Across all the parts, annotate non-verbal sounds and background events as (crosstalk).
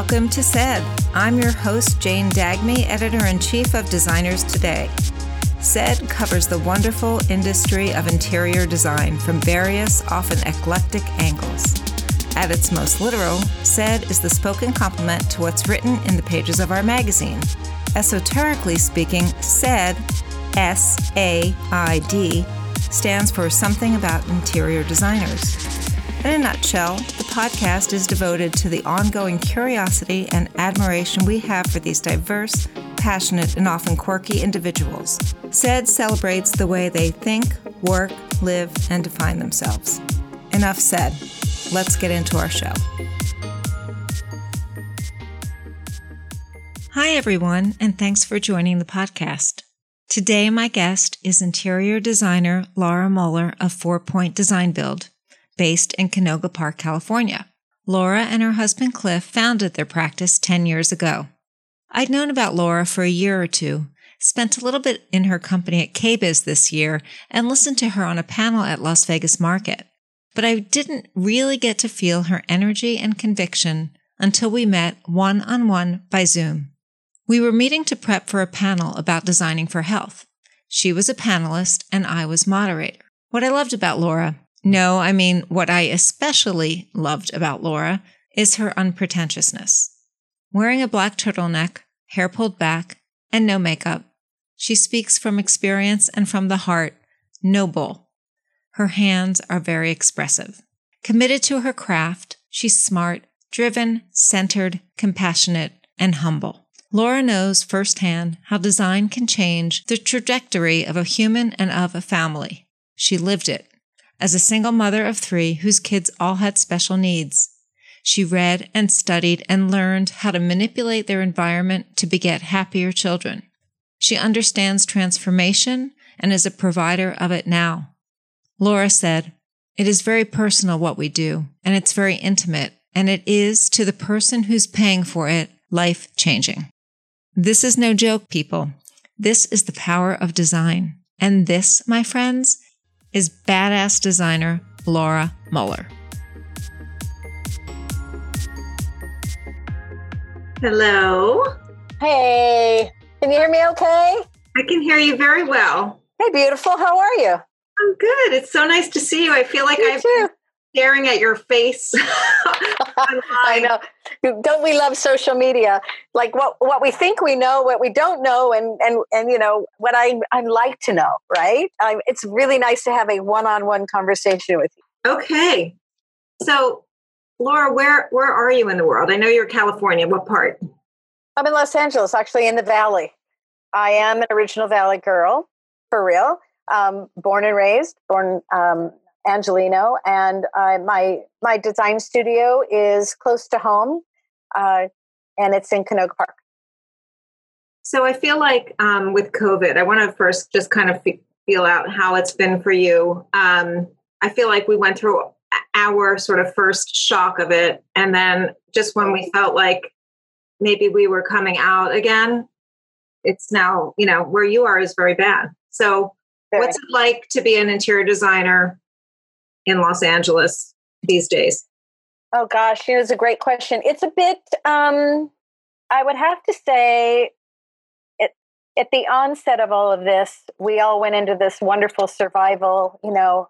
welcome to SAID. I'm your host, Jane Dagmi, editor in chief of Designers Today. SAID covers the wonderful industry of interior design from various, often eclectic angles. At its most literal, SAID is the spoken complement to what's written in the pages of our magazine. Esoterically speaking, SAID, S A I D, stands for something about interior designers. In a nutshell, the podcast is devoted to the ongoing curiosity and admiration we have for these diverse, passionate, and often quirky individuals. SAID celebrates the way they think, work, live, and define themselves. Enough said. Let's get into our show. Hi, everyone, and thanks for joining the podcast. Today, my guest is interior designer Laura Muller of Four Point Design Build based in Canoga Park, California. Laura and her husband Cliff founded their practice 10 years ago. I'd known about Laura for a year or two, spent a little bit in her company at KBIS this year, and listened to her on a panel at Las Vegas Market. But I didn't really get to feel her energy and conviction until we met one on one by Zoom. We were meeting to prep for a panel about designing for health. She was a panelist and I was moderator. What I loved about Laura no, I mean, what I especially loved about Laura is her unpretentiousness. Wearing a black turtleneck, hair pulled back, and no makeup, she speaks from experience and from the heart, noble. Her hands are very expressive. Committed to her craft, she's smart, driven, centered, compassionate, and humble. Laura knows firsthand how design can change the trajectory of a human and of a family. She lived it as a single mother of three whose kids all had special needs. She read and studied and learned how to manipulate their environment to beget happier children. She understands transformation and is a provider of it now. Laura said, It is very personal what we do, and it's very intimate, and it is, to the person who's paying for it, life changing. This is no joke, people. This is the power of design. And this, my friends, is badass designer Laura Muller. Hello. Hey, can you hear me okay? I can hear you very well. Hey, beautiful. How are you? I'm good. It's so nice to see you. I feel like I'm staring at your face. (laughs) I know. Don't we love social media? Like what what we think we know, what we don't know, and and and you know what I I like to know. Right? I, it's really nice to have a one on one conversation with you. Okay. So, Laura, where where are you in the world? I know you're California. What part? I'm in Los Angeles, actually in the Valley. I am an original Valley girl, for real. Um, born and raised, born um, Angelino, and uh, my my design studio is close to home, uh, and it's in Canoga Park. So I feel like um, with COVID, I want to first just kind of feel out how it's been for you. Um, I feel like we went through our sort of first shock of it, and then just when we felt like maybe we were coming out again, it's now you know where you are is very bad. So. What's it like to be an interior designer in Los Angeles these days? Oh gosh, it was a great question. It's a bit um I would have to say it, at the onset of all of this, we all went into this wonderful survival, you know,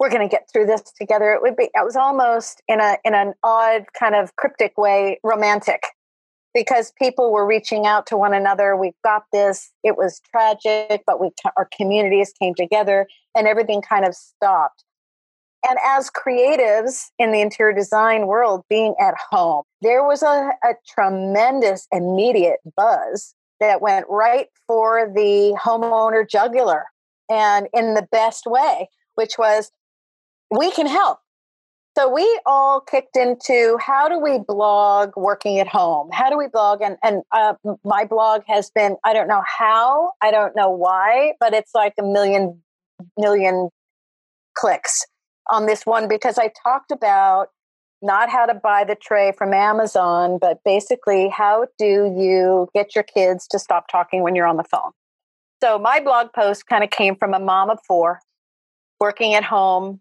we're going to get through this together. It would be it was almost in a in an odd kind of cryptic way romantic because people were reaching out to one another. We've got this. It was tragic, but we our communities came together and everything kind of stopped. And as creatives in the interior design world, being at home, there was a, a tremendous immediate buzz that went right for the homeowner jugular and in the best way, which was we can help. So we all kicked into how do we blog working at home? How do we blog? And and uh, my blog has been I don't know how, I don't know why, but it's like a million million clicks on this one because I talked about not how to buy the tray from Amazon, but basically how do you get your kids to stop talking when you're on the phone. So my blog post kind of came from a mom of four working at home,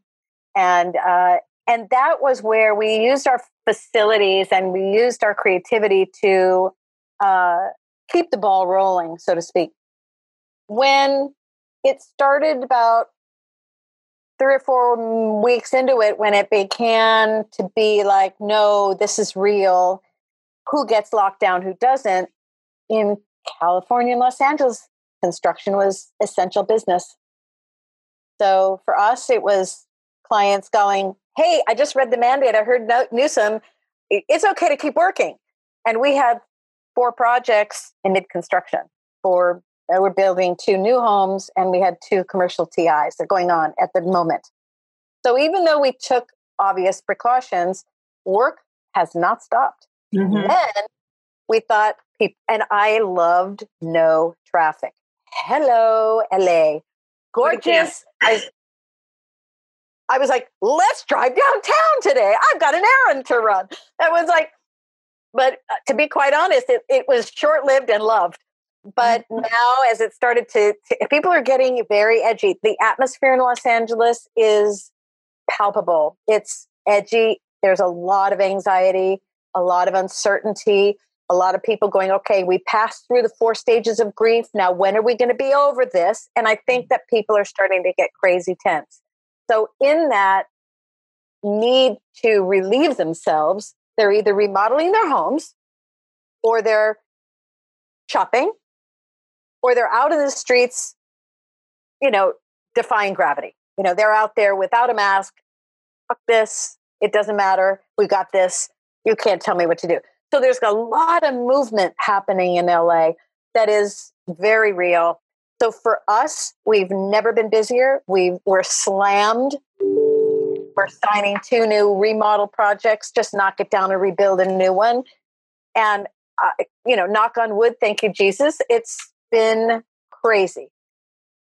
and uh, and that was where we used our facilities and we used our creativity to uh, keep the ball rolling, so to speak. When it started about three or four weeks into it, when it began to be like, no, this is real, who gets locked down, who doesn't, in California and Los Angeles, construction was essential business. So for us, it was clients going, Hey, I just read the mandate. I heard Newsom. It's okay to keep working. And we had four projects in mid construction for we're building two new homes and we had two commercial TIs that are going on at the moment. So even though we took obvious precautions, work has not stopped. Mm-hmm. Then we thought, and I loved no traffic. Hello, LA. Gorgeous. I, I was like, let's drive downtown today. I've got an errand to run. That was like, but uh, to be quite honest, it, it was short lived and loved. But mm-hmm. now, as it started to, to, people are getting very edgy. The atmosphere in Los Angeles is palpable. It's edgy. There's a lot of anxiety, a lot of uncertainty, a lot of people going, okay, we passed through the four stages of grief. Now, when are we going to be over this? And I think that people are starting to get crazy tense. So, in that need to relieve themselves, they're either remodeling their homes or they're shopping or they're out in the streets, you know, defying gravity. You know, they're out there without a mask. Fuck this. It doesn't matter. We got this. You can't tell me what to do. So there's a lot of movement happening in LA that is very real. So for us, we've never been busier. We we're slammed. We're signing two new remodel projects. Just knock it down and rebuild a new one. And uh, you know, knock on wood. Thank you, Jesus. It's been crazy.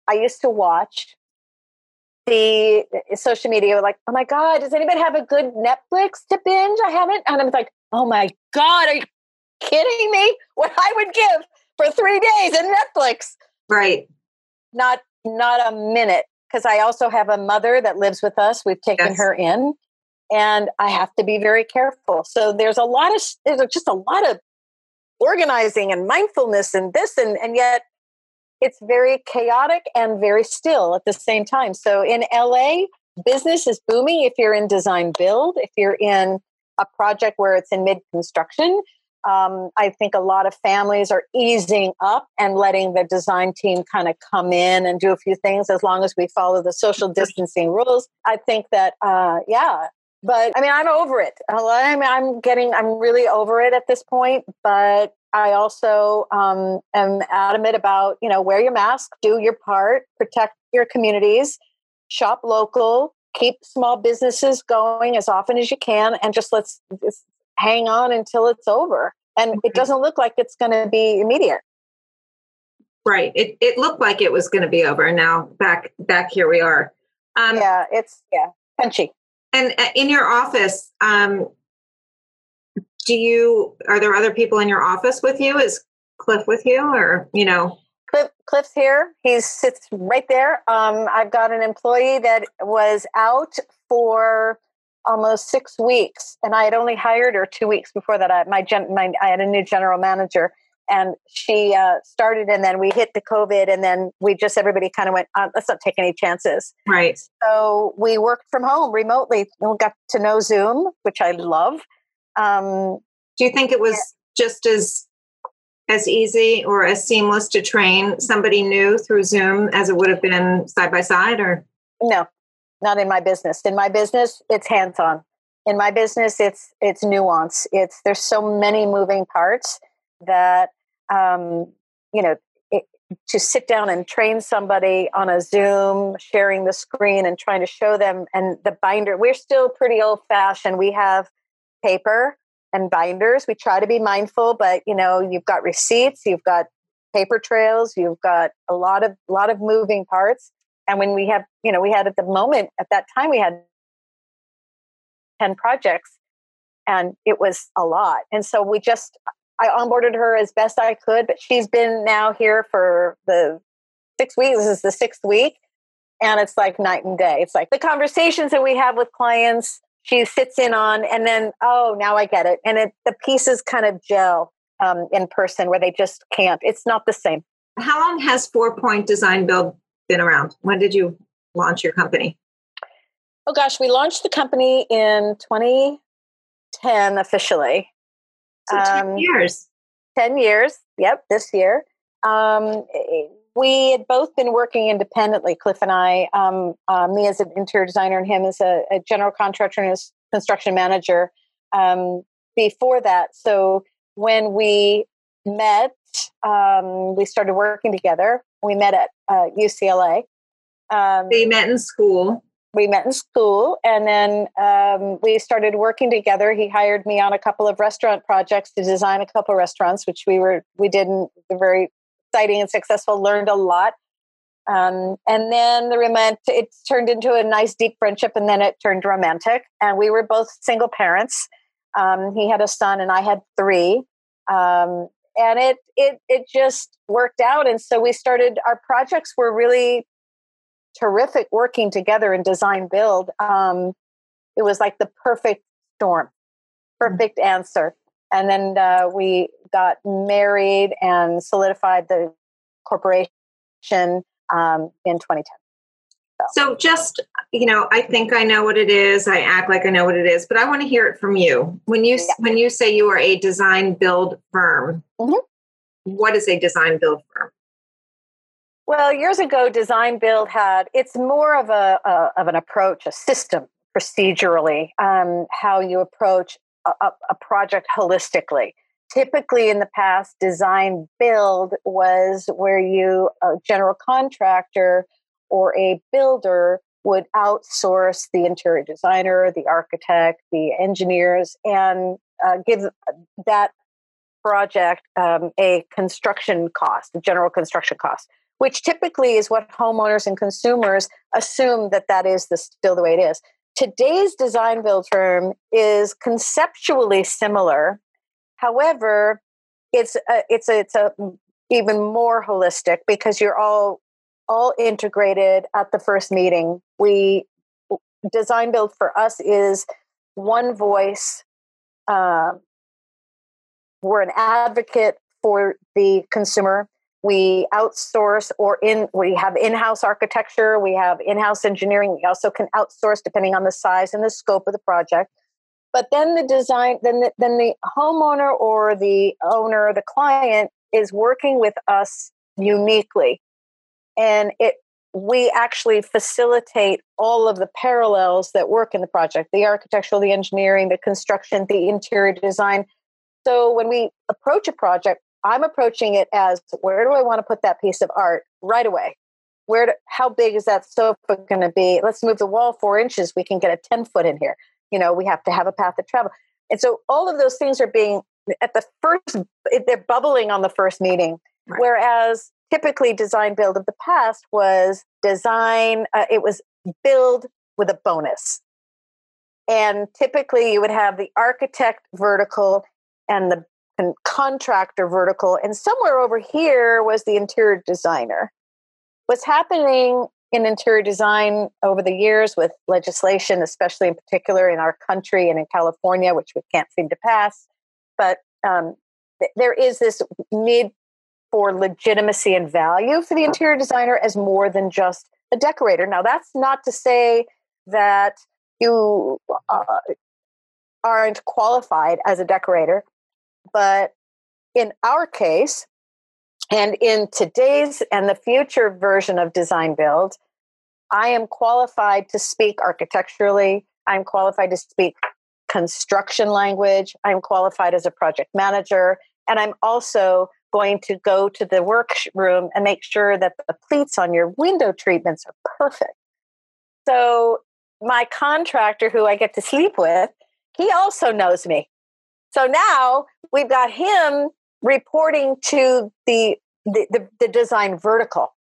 I used to watch the social media like, oh my God, does anybody have a good Netflix to binge? I haven't. And I'm like, oh my God, are you kidding me? What I would give for three days in Netflix. Right. Not not a minute. Because I also have a mother that lives with us. We've taken yes. her in. And I have to be very careful. So there's a lot of there's just a lot of organizing and mindfulness and this and and yet it's very chaotic and very still at the same time. So in LA, business is booming if you're in design build, if you're in a project where it's in mid construction. Um, I think a lot of families are easing up and letting the design team kind of come in and do a few things as long as we follow the social distancing rules. I think that, uh, yeah, but I mean, I'm over it. I'm, I'm getting, I'm really over it at this point. But I also um, am adamant about, you know, wear your mask, do your part, protect your communities, shop local, keep small businesses going as often as you can, and just let's just hang on until it's over. And it doesn't look like it's going to be immediate. Right. It it looked like it was going to be over. Now back back here we are. Um, yeah, it's yeah punchy. And uh, in your office, um, do you are there other people in your office with you? Is Cliff with you, or you know? Cliff, Cliff's here. He sits right there. Um, I've got an employee that was out for almost six weeks, and I had only hired her two weeks before that. I, my, gen, my I had a new general manager, and she uh, started, and then we hit the COVID, and then we just everybody kind of went, uh, let's not take any chances. Right. So we worked from home remotely. We got to know Zoom, which I love. Um, Do you think it was yeah. just as as easy or as seamless to train somebody new through Zoom as it would have been side by side, or no? Not in my business. In my business, it's hands on. In my business, it's it's nuance. It's there's so many moving parts that um, you know it, to sit down and train somebody on a Zoom, sharing the screen and trying to show them and the binder. We're still pretty old fashioned. We have paper and binders. We try to be mindful, but you know, you've got receipts, you've got paper trails, you've got a lot of a lot of moving parts. And when we have, you know, we had at the moment at that time we had 10 projects and it was a lot. And so we just I onboarded her as best I could, but she's been now here for the six weeks. This is the sixth week. And it's like night and day. It's like the conversations that we have with clients she sits in on, and then oh, now I get it, and it the pieces kind of gel um, in person where they just can't. It's not the same. How long has Four Point Design Build been around? When did you launch your company? Oh gosh, we launched the company in 2010 officially. So 10 um, years. 10 years. Yep, this year. Um, we had both been working independently, Cliff and I, um, uh, me as an interior designer and him as a, a general contractor and as construction manager um, before that. So when we met, um, we started working together. We met at uh, UCLA. Um, we met in school. We met in school, and then um, we started working together. He hired me on a couple of restaurant projects to design a couple of restaurants, which we were we did in very exciting and successful. Learned a lot, um, and then the romantic it turned into a nice deep friendship, and then it turned romantic. And we were both single parents. Um, he had a son, and I had three. Um, and it it it just worked out and so we started our projects were really terrific working together in design build um, it was like the perfect storm mm-hmm. perfect mm-hmm. answer and then uh, we got married and solidified the corporation um, in 2010 so. so just you know i think i know what it is i act like i know what it is but i want to hear it from you when you yeah. when you say you are a design build firm mm-hmm. what is a design build firm well years ago design build had it's more of a, a of an approach a system procedurally um, how you approach a, a project holistically. Typically in the past design build was where you a general contractor or a builder would outsource the interior designer, the architect, the engineers, and uh, give that project um, a construction cost, a general construction cost, which typically is what homeowners and consumers assume that that is the, still the way it is. Today's design build firm is conceptually similar. However, it's a, it's a, it's a even more holistic because you're all all integrated at the first meeting. We design build for us is one voice. Uh, we're an advocate for the consumer. We outsource or in we have in-house architecture, we have in-house engineering. We also can outsource depending on the size and the scope of the project. But then the design, then the, then the homeowner or the owner, the client is working with us uniquely and it we actually facilitate all of the parallels that work in the project the architectural the engineering the construction the interior design so when we approach a project i'm approaching it as where do i want to put that piece of art right away? Where do, how big is that sofa going to be? Let's move the wall four inches we can get a 10 foot in here. You know we have to have a path of travel. And so all of those things are being at the first they're bubbling on the first meeting. Right. whereas typically design build of the past was design uh, it was build with a bonus. And typically you would have the architect vertical and the contractor vertical and somewhere over here was the interior designer what's happening in interior design over the years with legislation especially in particular in our country and in california which we can't seem to pass but um, th- there is this need for legitimacy and value for the interior designer as more than just a decorator. Now, that's not to say that you uh, aren't qualified as a decorator, but in our case, and in today's and the future version of design build, I am qualified to speak architecturally. I'm qualified to speak construction language. I'm qualified as a project manager. And I'm also going to go to the workroom and make sure that the pleats on your window treatments are perfect. So my contractor who I get to sleep with, he also knows me. So now we've got him reporting to the, the, the, the design vertical.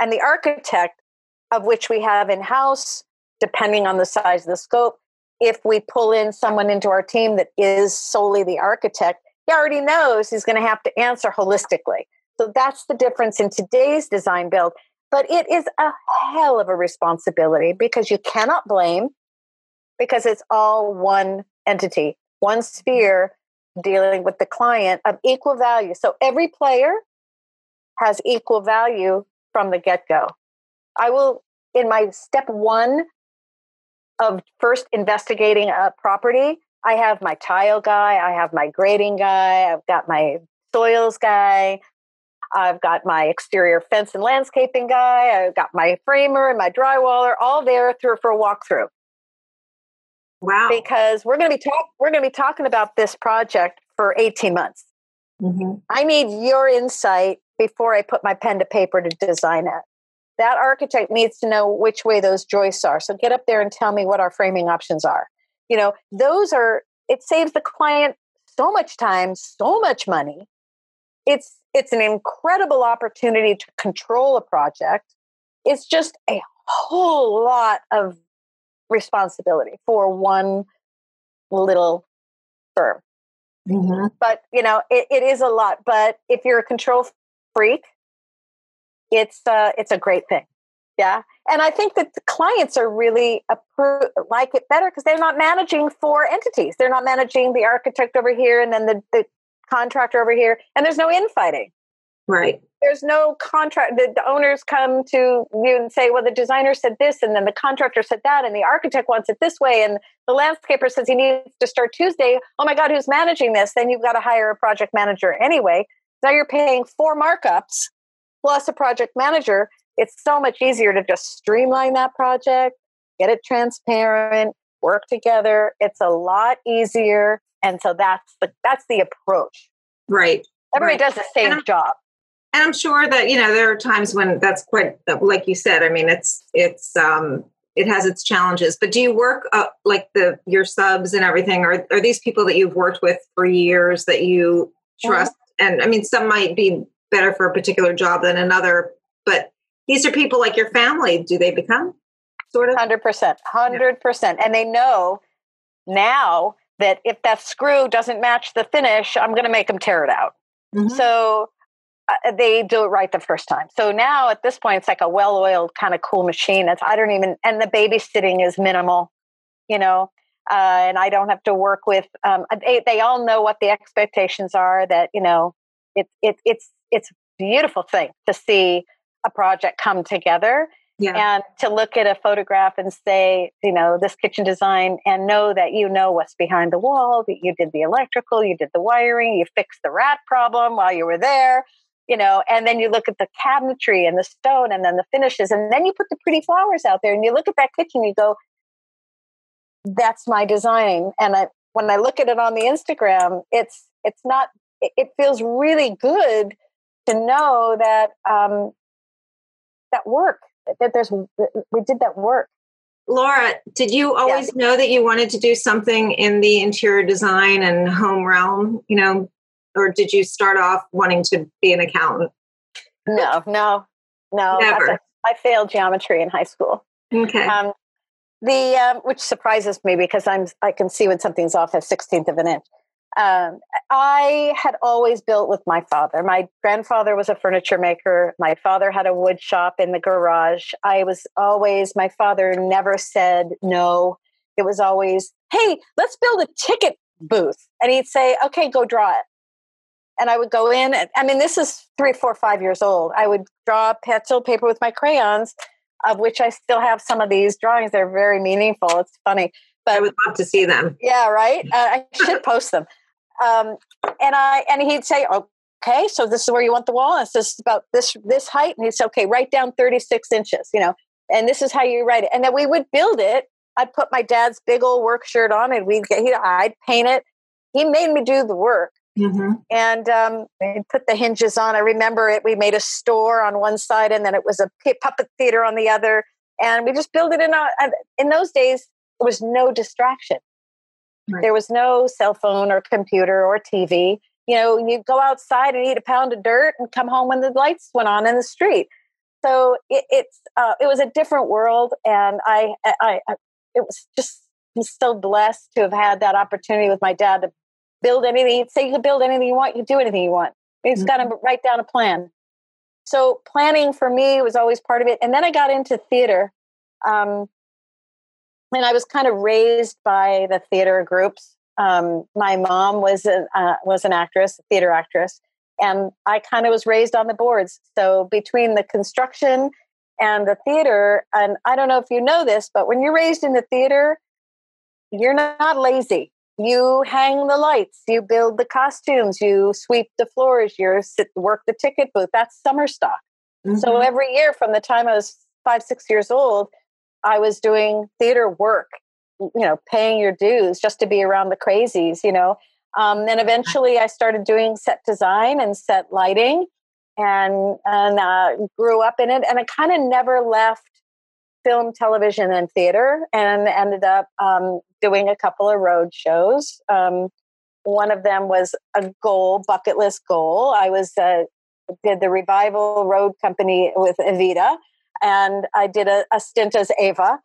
And the architect, of which we have in house, depending on the size of the scope, if we pull in someone into our team that is solely the architect, he already knows he's going to have to answer holistically. So that's the difference in today's design build. But it is a hell of a responsibility because you cannot blame. because it's all one entity, one sphere dealing with the client of equal value. So every player has equal value from the get go. I will, in my step one of first investigating a property, I have my tile guy, I have my grading guy, I've got my soils guy, I've got my exterior fence and landscaping guy, I've got my framer and my drywaller all there through for a walkthrough. Wow. Because we're going to be talk, we're going to be talking about this project for 18 months. Mm-hmm. I need your insight before I put my pen to paper to design it. That architect needs to know which way those joists are. So get up there and tell me what our framing options are. You know, those are it saves the client so much time, so much money. It's it's an incredible opportunity to control a project. It's just a whole lot of responsibility for one little firm. Mm-hmm. But you know, it, it is a lot. But if you're a control freak, it's uh, it's a great thing. Yeah, and I think that the clients are really appro- like it better because they're not managing four entities. They're not managing the architect over here and then the, the contractor over here, and there's no infighting. Right. There's no contract. The, the, owners come to you and say, well, the designer said this, and then the contractor said that, and the architect wants it this way, and the landscaper says he needs to start Tuesday. Oh my God, who's managing this? Then you've got to hire a project manager anyway. Now you're paying four markups plus a project manager. It's so much easier to just streamline that project, get it transparent, work together. It's a lot easier. And so that's the that's the approach. Right. Everybody right. does the same job and I'm sure that you know there are times when that's quite like you said. I mean, it's it's um, it has its challenges. But do you work uh, like the your subs and everything? Are are these people that you've worked with for years that you trust? Mm-hmm. And I mean, some might be better for a particular job than another, but these are people like your family. Do they become sort of hundred percent, hundred percent, and they know now that if that screw doesn't match the finish, I'm going to make them tear it out. Mm-hmm. So they do it right the first time. So now at this point, it's like a well-oiled kind of cool machine. It's I don't even and the babysitting is minimal, you know, uh, and I don't have to work with. Um, they they all know what the expectations are. That you know, it's it, it's it's a beautiful thing to see a project come together. Yeah. And to look at a photograph and say, you know, this kitchen design and know that you know what's behind the wall, that you did the electrical, you did the wiring, you fixed the rat problem while you were there you know, and then you look at the cabinetry and the stone and then the finishes, and then you put the pretty flowers out there and you look at that kitchen, and you go, that's my design. And I, when I look at it on the Instagram, it's, it's not, it feels really good to know that, um, that work, that there's, we did that work. Laura, did you always yeah. know that you wanted to do something in the interior design and home realm? You know, or did you start off wanting to be an accountant? No, no, no. Never. I failed geometry in high school. Okay. Um, the um, which surprises me because I'm I can see when something's off a sixteenth of an inch. Um, I had always built with my father. My grandfather was a furniture maker. My father had a wood shop in the garage. I was always, my father never said no. It was always, hey, let's build a ticket booth. And he'd say, okay, go draw it and I would go in. And, I mean, this is three, four, five years old. I would draw pencil paper with my crayons, of which I still have some of these drawings. They're very meaningful. It's funny, but I would love to see them. Yeah, right. (laughs) Uh, I should post them. Um, and I and he'd say, "Okay, so this is where you want the wall. And it's about this this height." And he'd say, "Okay, write down thirty six inches." You know, and this is how you write it. And then we would build it. I'd put my dad's big old work shirt on, and we'd get. He, I'd paint it. He made me do the work Mm-hmm. And um, put the hinges on. I remember it. We made a store on one side, and then it was a puppet theater on the other. And we just built it in. In those days, there was no distraction. Right. There was no cell phone or computer or TV. You know, you go outside and eat a pound of dirt and come home when the lights went on in the street. So it, it's uh, it was a different world, and I, I, I it was just I'm so blessed to have had that opportunity with my dad to build anything. Say you can build anything you want, you do anything you want. You just mm-hmm. got to write down a plan. So planning for me was always part of it. And then I got into theater. Um, and I was kind of raised by the theater groups. Um, my mom was a, uh, was an actress, theater actress, and I kind of was raised on the boards. So between the construction and the theater, and I don't know if you know this, but when you're raised in the theater, you're not lazy. You hang the lights, you build the costumes, you sweep the floors, you sit work the ticket booth. That's summer stock. Mm-hmm. So every year from the time I was five, six years old, I was doing theater work, you know, paying your dues just to be around the crazies, you know. Um, then eventually I started doing set design and set lighting and, and uh, grew up in it. And I kind of never left film, television, and theater and ended up um, doing a couple of road shows. Um, one of them was a goal, bucket list goal. I was uh, did the Revival Road Company with Evita and I did a, a stint as Eva,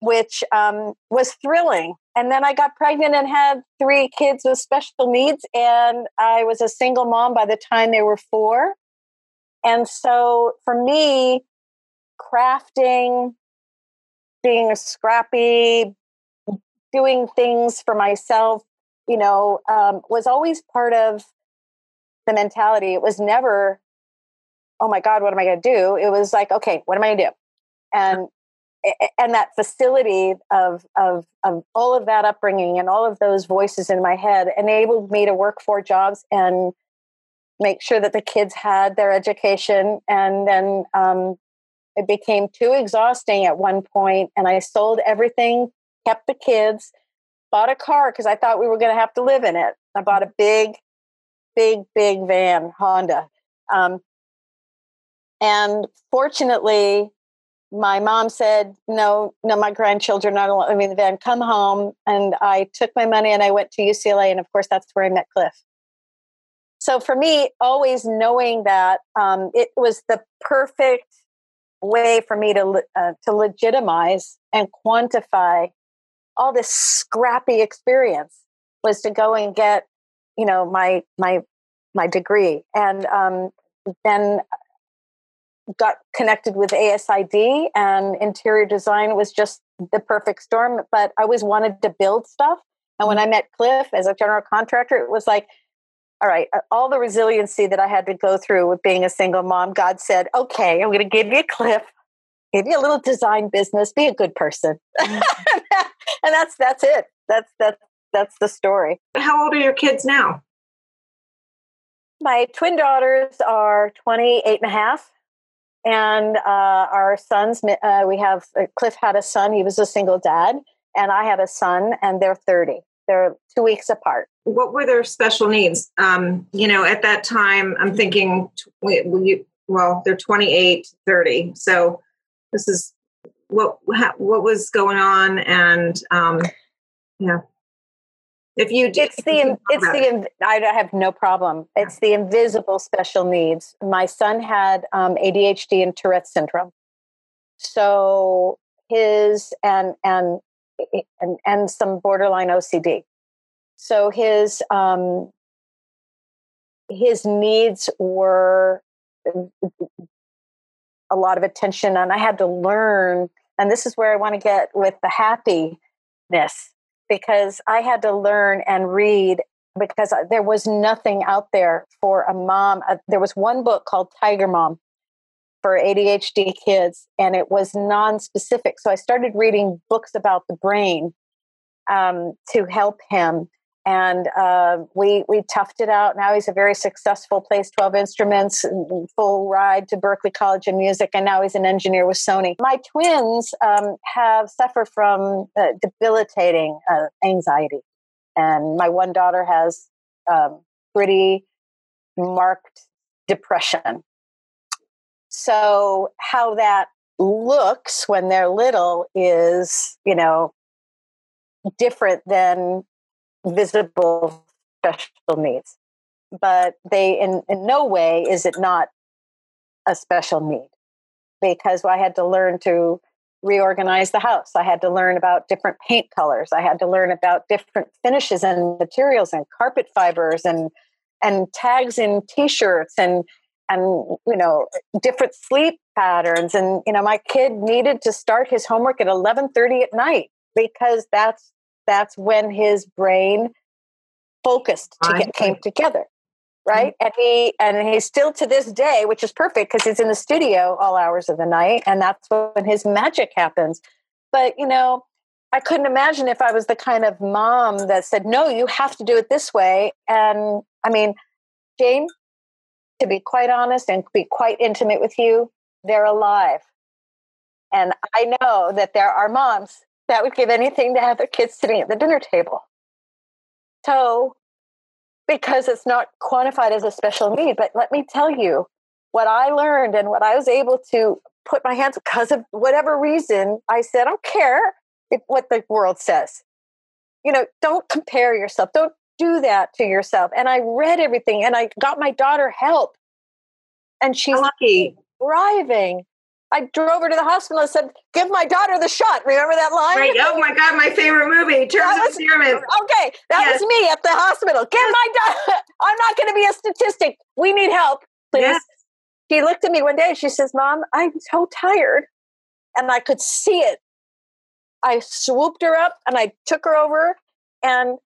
which um, was thrilling. And then I got pregnant and had three kids with special needs, and I was a single mom by the time they were four. And so for me, crafting, being scrappy, doing things for myself, you know, um, was always part of the mentality. It was never oh my God, what am I going to do? It was like, okay, what am I going to do? And and that facility of, of of all of that upbringing and all of those voices in my head enabled me to work four jobs and make sure that the kids had their education and then um, it became too exhausting at one point and i sold everything kept the kids bought a car because i thought we were going to have to live in it i bought a big big big van honda um, and fortunately, my mom said, No, no, my grandchildren are not living in the van. Come home. And I took my money and I went to UCLA. And of course, that's where I met Cliff. So for me, always knowing that um, it was the perfect way for me to uh, to legitimize and quantify all this scrappy experience was to go and get you know my my my degree and um, then got connected with ASID and interior design was just the perfect storm. But I always wanted to build stuff. And when mm-hmm. I met Cliff as a general contractor, it was like, all right, uh, all the resiliency that I had to go through with being a single mom, God said, okay, I'm going to give you a Cliff, give you a little design business, be a good person. Mm-hmm. (laughs) and that's, that's it. That's, that's, that's the story. How old are your kids now? My twin daughters are 28 and a half and uh, our sons uh, we have uh, cliff had a son he was a single dad and i had a son and they're 30 they're two weeks apart what were their special needs um, you know at that time i'm thinking well they're 28 30 so this is what what was going on and um, yeah. If you it's the it's the i have no problem. It's the invisible special needs. My son had um, adhd and tourette's syndrome. So his and and and, and some borderline ocd so his um his needs were a lot of attention and i had to learn and this is where i want to get with the happiness because I had to learn and read because there was nothing out there for a mom. Uh, there was one book called Tiger Mom for ADHD kids, and it was non specific. So I started reading books about the brain um, to help him and uh, we we toughed it out. Now he's a very successful, plays twelve instruments, full ride to Berklee College of Music, and now he's an engineer with Sony. My twins um, have suffered from uh, debilitating uh, anxiety, and my one daughter has um, pretty marked depression. So how that looks when they're little is, you know, different than visible special needs. But they, in, in no way is it not a special need because I had to learn to reorganize the house. I had to learn about different paint colors. I had to learn about different finishes and materials and carpet fibers and and tags in t-shirts and and you know different sleep patterns and you know my kid needed to start his homework at 11:30 at night because that's that's when his brain focused to get came together right? Mm-hmm. and he and he's still to this day which is perfect because he's in the studio all hours of the night and that's when his magic happens. But you know i couldn't imagine if i was the kind of mom that said no you have to do it this way and i mean jane to be quite honest and be quite intimate with you they're alive. And i know that there are moms that would give anything to have their kids sitting at the dinner table so because it's not quantified as a special need. But let me tell you what I learned and what I was able to put my hands because of whatever reason. I said, I don't care if, what the world says. You know, don't compare yourself. Don't do that to yourself. And I read everything and I got my daughter help. And she's lucky thriving. I drove her to the hospital and said, "Give my daughter the shot." Remember that line? Right. Oh my God, my favorite movie, Terms was, of Endearment. Okay, that yes. was me at the hospital. Give my daughter. I'm not going to be a statistic. We need help, please. Yes. She looked at me one day. She says, "Mom, I'm so tired," and I could see it. I swooped her up and I took her over, and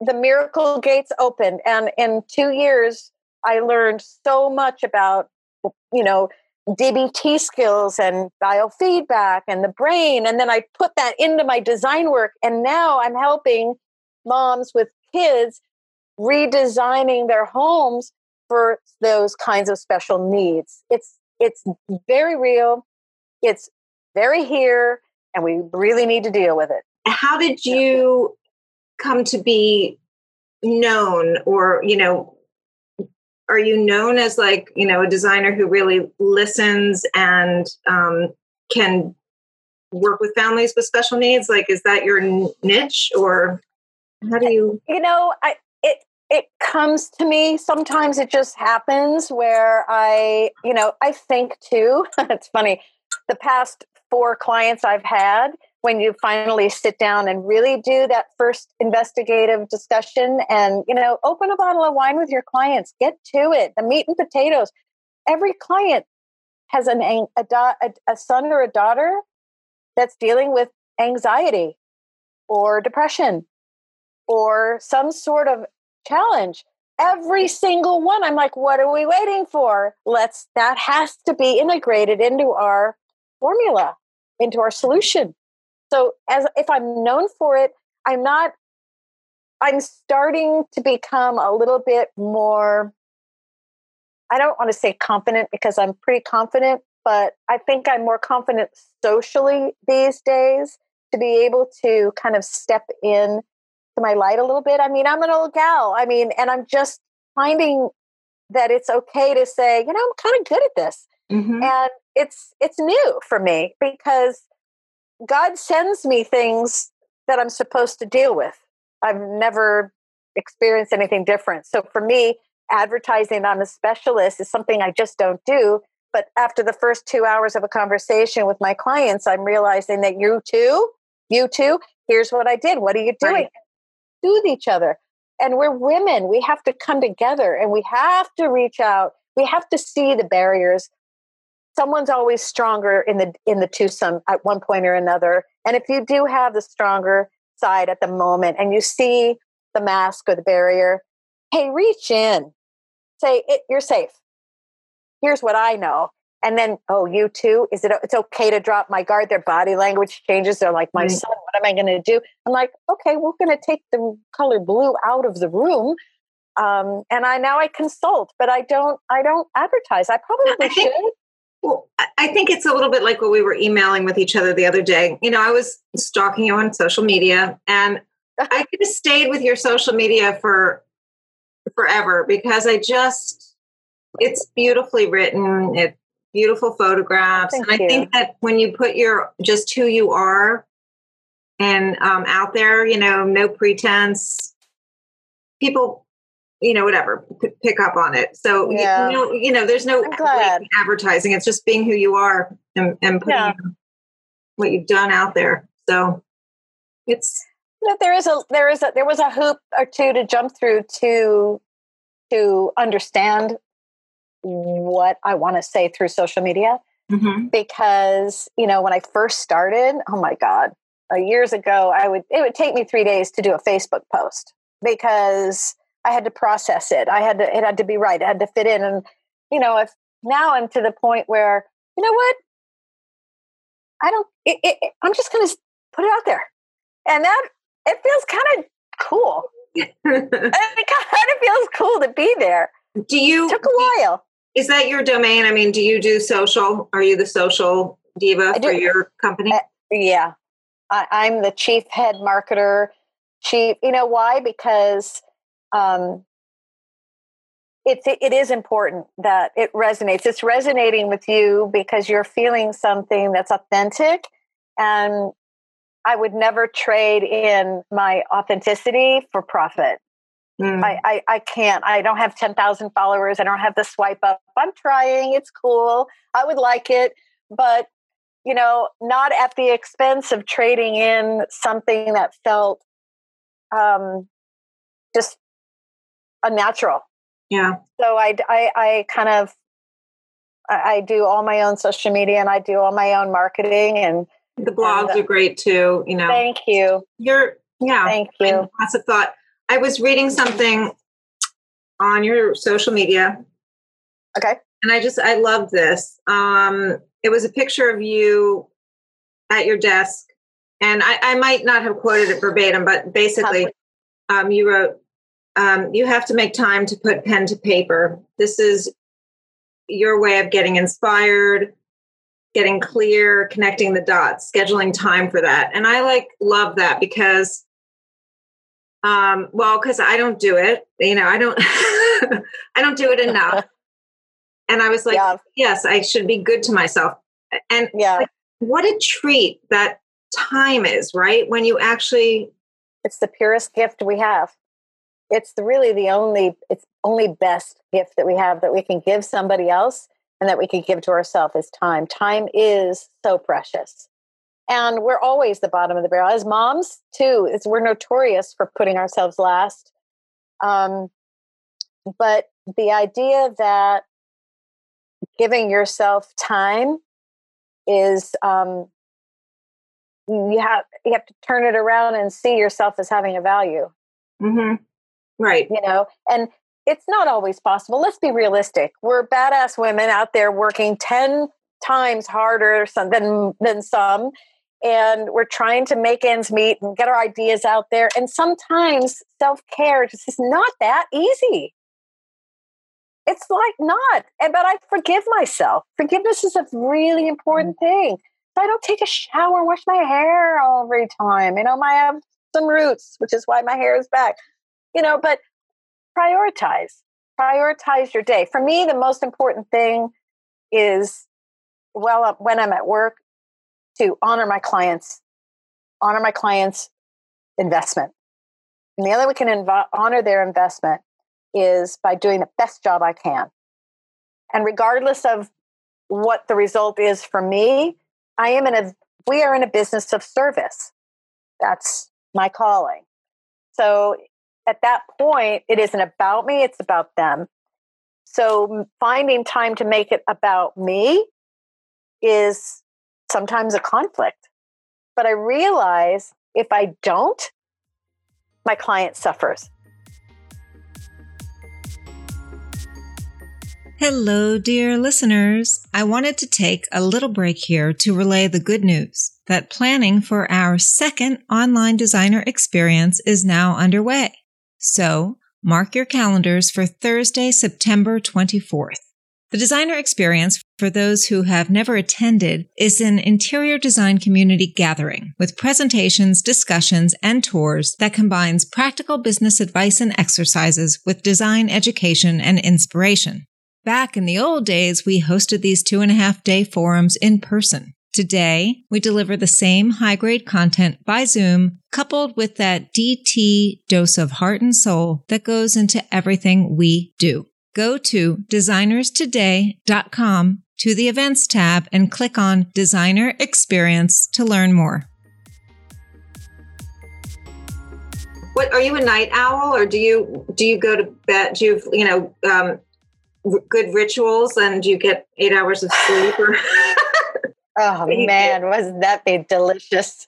the miracle gates opened. And in two years, I learned so much about, you know DBT skills and biofeedback and the brain. And then I put that into my design work. And now I'm helping moms with kids redesigning their homes for those kinds of special needs. It's it's very real. It's very here and we really need to deal with it. How did you come to be known or, you know, are you known as like you know a designer who really listens and um, can work with families with special needs? Like is that your niche or how do you you know i it it comes to me sometimes it just happens where i you know i think too (laughs) it's funny the past four clients i've had when you finally sit down and really do that first investigative discussion and you know open a bottle of wine with your clients get to it the meat and potatoes. Every client has an a, a, a son or a daughter that's dealing with anxiety or depression or some sort of challenge. Every single one. I'm like what are we waiting for? Let's that has to be integrated into our formula into our solution so as if I'm known for it, I'm not I'm starting to become a little bit more I don't want to say confident because I'm pretty confident, but I think I'm more confident socially these days to be able to kind of step in to my light a little bit. I mean, I'm an old gal. I mean, and I'm just finding that it's okay to say, you know, I'm kind of good at this. Mm-hmm. And it's it's new for me because God sends me things that I'm supposed to deal with. I've never experienced anything different. So for me, advertising I'm a specialist is something I just don't do. But after the first two hours of a conversation with my clients, I'm realizing that you too, you too, here's what I did. What are you doing? Right. Soothe each other. And we're women. We have to come together and we have to reach out. We have to see the barriers someone's always stronger in the in the twosome at one point or another. And if you do have the stronger side at the moment and you see the mask or the barrier hey reach in. Say it, you're safe. Here's what i know. And then oh you too? Is it it's okay to drop my guard? Their body language changes. They're like my mm-hmm. son what am i going to do? I'm like okay we're going to take the color blue out of the room um, and i now i consult but i don't i don't advertise. I probably (laughs) should well, I think it's a little bit like what we were emailing with each other the other day. You know, I was stalking you on social media and (laughs) I could have stayed with your social media for forever because I just it's beautifully written, it's beautiful photographs. Thank and I think that when you put your just who you are and um, out there, you know, no pretense, people you know, whatever, p- pick up on it. So, yeah. you, know, you know, there's no advertising. It's just being who you are and, and putting yeah. what you've done out there. So it's. There is a, there is a, there was a hoop or two to jump through to, to understand what I want to say through social media. Mm-hmm. Because, you know, when I first started, oh my God, years ago, I would it would take me three days to do a Facebook post because I had to process it. I had to it had to be right. It had to fit in, and you know, if now I'm to the point where you know what, I don't. It, it, I'm just going to put it out there, and that it feels kind of cool. (laughs) it kind of feels cool to be there. Do you it took a while? Is that your domain? I mean, do you do social? Are you the social diva for your company? Uh, yeah, I, am the chief head marketer. Chief, you know why? Because um, it's it is important that it resonates. It's resonating with you because you're feeling something that's authentic, and I would never trade in my authenticity for profit. Mm. I, I, I can't. I don't have 10,000 followers. I don't have the swipe up. I'm trying. It's cool. I would like it. But, you know, not at the expense of trading in something that felt um, just unnatural. Yeah. So I, I, I kind of, I, I do all my own social media and I do all my own marketing and the blogs and, are great too. You know, thank you. You're, yeah. Thank you. Lots of thought. I was reading something on your social media. Okay. And I just, I love this. Um, it was a picture of you at your desk. And I, I might not have quoted it verbatim, but basically, um, you wrote, um, You have to make time to put pen to paper. This is your way of getting inspired, getting clear, connecting the dots, scheduling time for that. And I like love that because um, well, because I don't do it. You know, I don't (laughs) I don't do it (laughs) enough. and I was like, yeah. yes, I should be good to myself. And yeah, like, what a treat that time is, right? When you actually it's the purest gift we have. It's really the only it's only best gift that we have that we can give somebody else and that we can give to ourselves is time. Time is so precious and we're always the bottom of the barrel as moms too it's we're notorious for putting ourselves last um, but the idea that giving yourself time is um, you have you have to turn it around and see yourself as having a value mm-hmm. Right you know and it's not always possible let's be realistic we're badass women out there working 10 times harder than than some and we're trying to make ends meet and get our ideas out there. And sometimes self care just is not that easy. It's like not. But I forgive myself. Forgiveness is a really important mm. thing. So I don't take a shower and wash my hair every time. You know, I have some roots, which is why my hair is back. You know, but prioritize. Prioritize your day. For me, the most important thing is well uh, when I'm at work to honor my clients, honor my clients' investment. And the other way we can inv- honor their investment is by doing the best job I can. And regardless of what the result is for me, I am in a we are in a business of service. That's my calling. So at that point, it isn't about me, it's about them. So finding time to make it about me is sometimes a conflict. But I realize if I don't, my client suffers. Hello, dear listeners. I wanted to take a little break here to relay the good news that planning for our second online designer experience is now underway. So mark your calendars for Thursday, September 24th. The designer experience for those who have never attended is an interior design community gathering with presentations, discussions, and tours that combines practical business advice and exercises with design education and inspiration. Back in the old days, we hosted these two and a half day forums in person. Today, we deliver the same high grade content by Zoom, coupled with that DT dose of heart and soul that goes into everything we do. Go to designerstoday.com to the events tab and click on designer experience to learn more. What are you a night owl or do you do you go to bed do you you know um, good rituals and do you get 8 hours of sleep or (laughs) Oh man, wasn't that be delicious?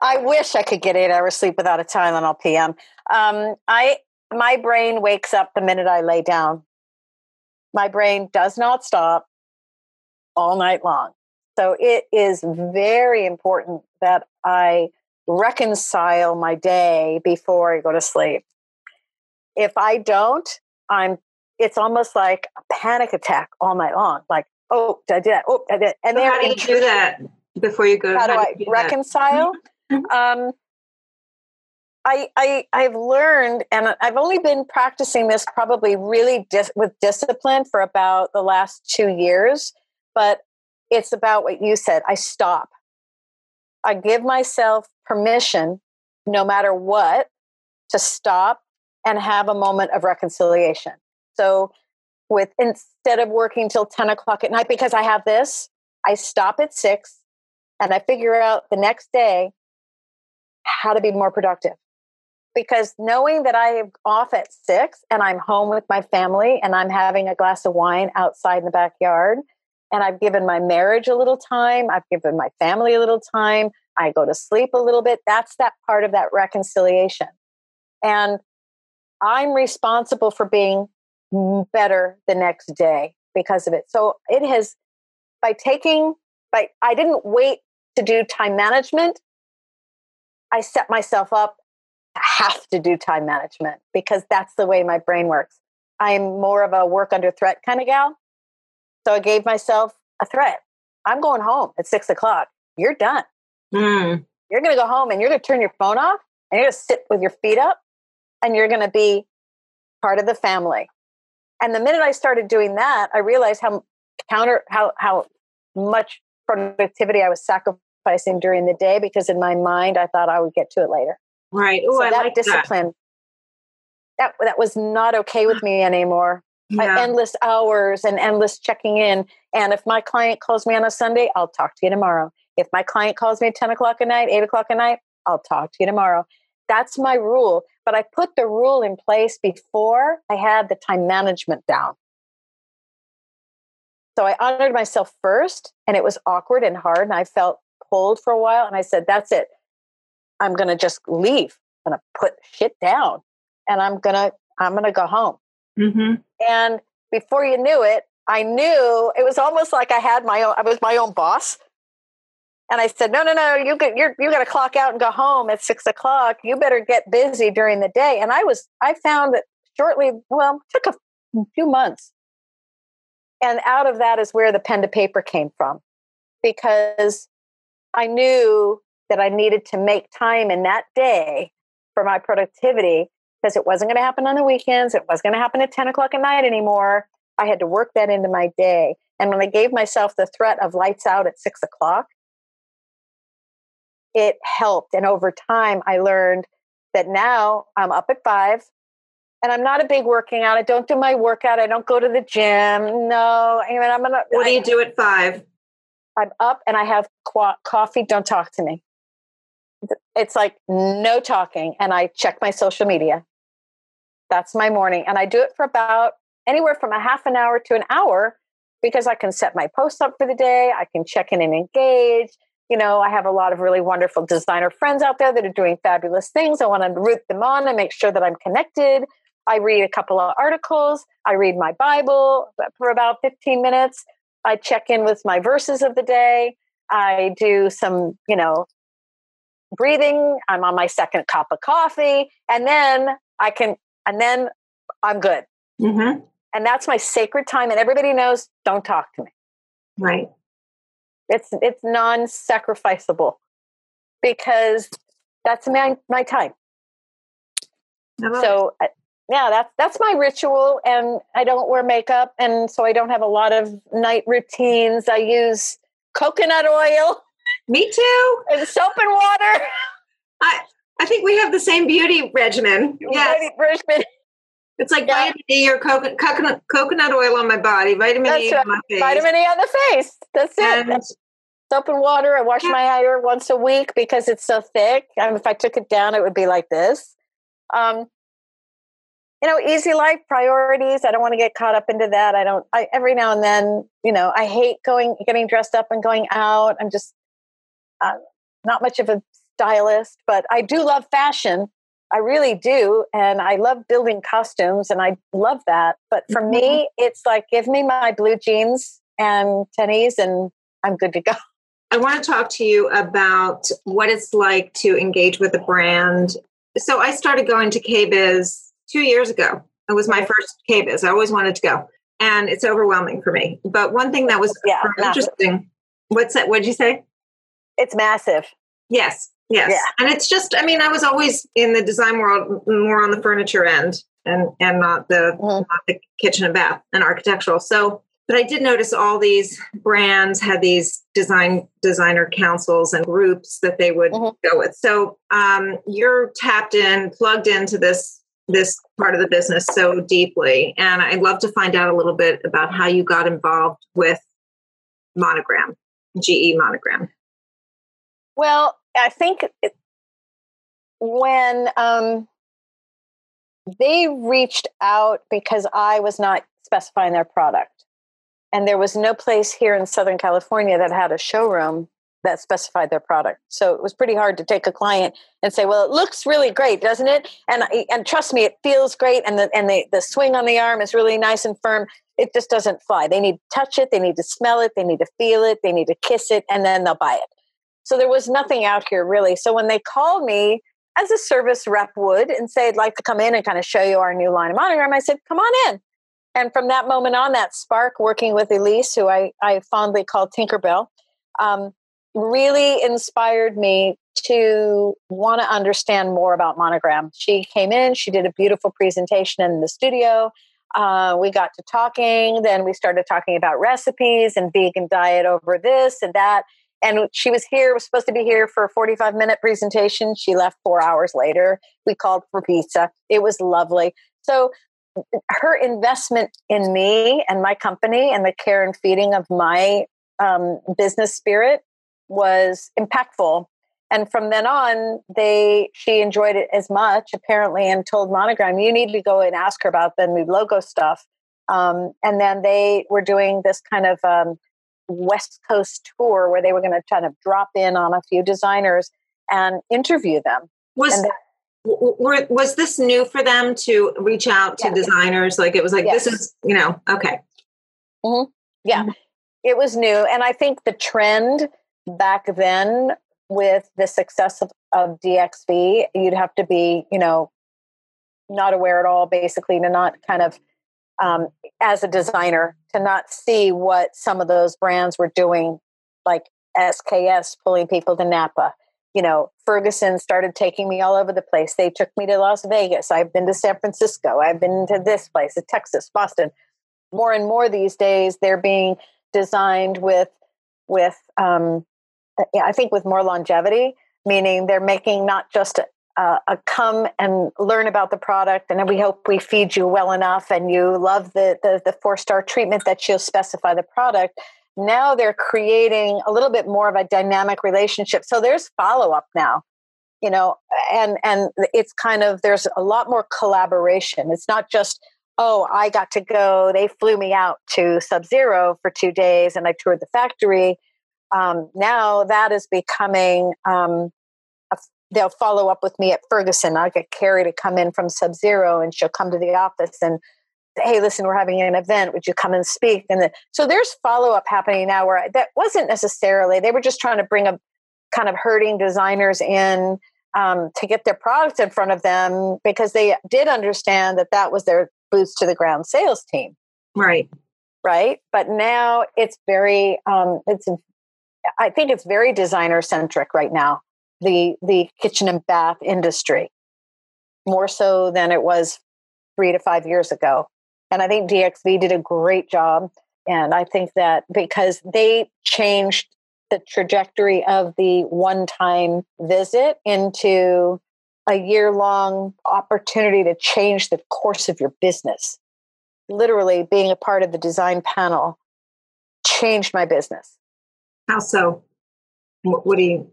I wish I could get eight hours sleep without a Tylenol PM. Um, I my brain wakes up the minute I lay down. My brain does not stop all night long. So it is very important that I reconcile my day before I go to sleep. If I don't, I'm it's almost like a panic attack all night long. Like, oh, I did that. Oh, I did. And so how do you do that before you go? How, how do I reconcile? um, I, I I've learned, and I've only been practicing this probably really dis- with discipline for about the last two years. But it's about what you said. I stop. I give myself permission, no matter what, to stop and have a moment of reconciliation. So, with instead of working till 10 o'clock at night because I have this, I stop at six and I figure out the next day how to be more productive. Because knowing that I am off at six and I'm home with my family and I'm having a glass of wine outside in the backyard, and I've given my marriage a little time, I've given my family a little time, I go to sleep a little bit, that's that part of that reconciliation. And I'm responsible for being better the next day because of it. So it has, by taking, by, I didn't wait to do time management. I set myself up to have to do time management because that's the way my brain works. I'm more of a work under threat kind of gal. So I gave myself a threat. I'm going home at six o'clock. You're done. Mm. You're going to go home and you're going to turn your phone off and you're going to sit with your feet up and you're going to be part of the family. And the minute I started doing that, I realized how counter how how much productivity I was sacrificing during the day because in my mind I thought I would get to it later. Right. Oh, so I that like discipline that. that that was not okay with me anymore. Yeah. endless hours and endless checking in. And if my client calls me on a Sunday, I'll talk to you tomorrow. If my client calls me at 10 o'clock at night, 8 o'clock at night, I'll talk to you tomorrow. That's my rule. But I put the rule in place before I had the time management down. So I honored myself first, and it was awkward and hard. And I felt pulled for a while. And I said, That's it. I'm going to just leave. I'm going to put shit down and I'm going to, I'm going to go home. Mm-hmm. And before you knew it, I knew it was almost like I had my own, I was my own boss. And I said, no, no, no, you get, you're, you got to clock out and go home at six o'clock. You better get busy during the day. And I was, I found that shortly, well, took a few months. And out of that is where the pen to paper came from because I knew that I needed to make time in that day for my productivity because it wasn't going to happen on the weekends. It wasn't going to happen at 10 o'clock at night anymore. I had to work that into my day. And when I gave myself the threat of lights out at six o'clock, it helped. And over time, I learned that now I'm up at five and I'm not a big working out. I don't do my workout. I don't go to the gym. No, I mean, I'm gonna. What do you do at five? I'm up and I have coffee. Don't talk to me. It's like no talking, and I check my social media. That's my morning, and I do it for about anywhere from a half an hour to an hour because I can set my posts up for the day. I can check in and engage you know, I have a lot of really wonderful designer friends out there that are doing fabulous things. I want to root them on and make sure that I'm connected. I read a couple of articles. I read my Bible for about 15 minutes. I check in with my verses of the day. I do some, you know, breathing. I'm on my second cup of coffee. And then I can, and then I'm good. Mm-hmm. And that's my sacred time. And everybody knows don't talk to me. Right. It's it's non-sacrificable because that's my my time. So yeah, that's that's my ritual, and I don't wear makeup, and so I don't have a lot of night routines. I use coconut oil. Me too. And soap and water. I I think we have the same beauty regimen. (laughs) Yes. regimen. It's like yeah. vitamin E or coconut, coconut, coconut oil on my body, vitamin That's E right. on my face. Vitamin E on the face. That's and, it. soap and water. I wash yeah. my hair once a week because it's so thick. Um, if I took it down, it would be like this. Um, you know, easy life priorities. I don't want to get caught up into that. I don't. I every now and then, you know, I hate going, getting dressed up and going out. I'm just uh, not much of a stylist, but I do love fashion. I really do. And I love building costumes and I love that. But for mm-hmm. me, it's like give me my blue jeans and tennies and I'm good to go. (laughs) I want to talk to you about what it's like to engage with a brand. So I started going to KBIS two years ago. It was my first KBIS. I always wanted to go. And it's overwhelming for me. But one thing that was yeah, interesting. What's that? What'd you say? It's massive. Yes. Yes. Yeah. And it's just, I mean, I was always in the design world more on the furniture end and and not the mm-hmm. not the kitchen and bath and architectural. So but I did notice all these brands had these design designer councils and groups that they would mm-hmm. go with. So um, you're tapped in, plugged into this this part of the business so deeply, and I'd love to find out a little bit about how you got involved with Monogram, GE Monogram. Well, I think when um, they reached out because I was not specifying their product, and there was no place here in Southern California that had a showroom that specified their product. So it was pretty hard to take a client and say, "Well, it looks really great, doesn't it?" And and trust me, it feels great, and the and the the swing on the arm is really nice and firm. It just doesn't fly. They need to touch it, they need to smell it, they need to feel it, they need to kiss it, and then they'll buy it. So there was nothing out here really. So when they called me as a service rep would and say, I'd like to come in and kind of show you our new line of monogram, I said, come on in. And from that moment on, that spark working with Elise, who I, I fondly call Tinkerbell, um, really inspired me to want to understand more about monogram. She came in, she did a beautiful presentation in the studio. Uh, we got to talking, then we started talking about recipes and vegan diet over this and that and she was here was supposed to be here for a 45 minute presentation. She left four hours later. We called for pizza. It was lovely. So her investment in me and my company and the care and feeding of my um, business spirit was impactful. And from then on they she enjoyed it as much apparently and told monogram you need to go and ask her about the new logo stuff. Um, and then they were doing this kind of um, West Coast tour where they were going to kind of drop in on a few designers and interview them. Was they, was this new for them to reach out to yeah. designers? Like it was like yes. this is you know okay. Mm-hmm. Yeah, mm-hmm. it was new, and I think the trend back then with the success of, of DXV, you'd have to be you know not aware at all, basically, to not kind of um, as a designer to not see what some of those brands were doing, like SKS pulling people to Napa. You know, Ferguson started taking me all over the place. They took me to Las Vegas. I've been to San Francisco. I've been to this place, Texas, Boston. More and more these days, they're being designed with with um, yeah, I think with more longevity, meaning they're making not just uh, a come and learn about the product and we hope we feed you well enough and you love the, the, the four star treatment that you'll specify the product. Now they're creating a little bit more of a dynamic relationship. So there's follow up now you know and and it's kind of there's a lot more collaboration. It's not just oh i got to go they flew me out to sub zero for two days and i toured the factory. Um, now that is becoming um, they'll follow up with me at Ferguson. I'll get Carrie to come in from Sub Zero and she'll come to the office and say, hey, listen, we're having an event. Would you come and speak? And the, so there's follow up happening now where that wasn't necessarily, they were just trying to bring a kind of herding designers in um, to get their products in front of them because they did understand that that was their boots to the ground sales team. Right. Right. But now it's very, um, it's, I think it's very designer centric right now the the kitchen and bath industry more so than it was three to five years ago. And I think DXV did a great job. And I think that because they changed the trajectory of the one time visit into a year long opportunity to change the course of your business. Literally, being a part of the design panel changed my business. How so? What do you